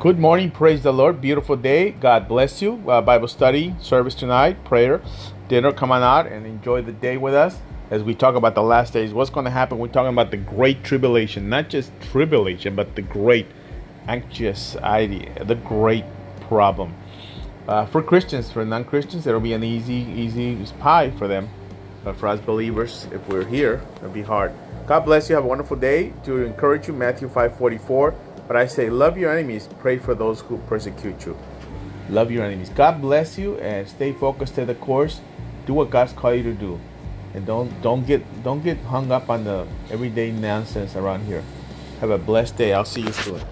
Good morning. Praise the Lord. Beautiful day. God bless you. Uh, Bible study, service tonight, prayer, dinner. Come on out and enjoy the day with us as we talk about the last days. What's going to happen? We're talking about the great tribulation, not just tribulation, but the great anxiety, the great problem. Uh, for Christians, for non Christians, it'll be an easy, easy pie for them. But for us believers, if we're here, it'll be hard. God bless you. Have a wonderful day. To encourage you, Matthew 5 44. But I say, love your enemies, pray for those who persecute you. Love your enemies. God bless you and stay focused to the course. Do what God's called you to do. And don't don't get don't get hung up on the everyday nonsense around here. Have a blessed day. I'll see you soon.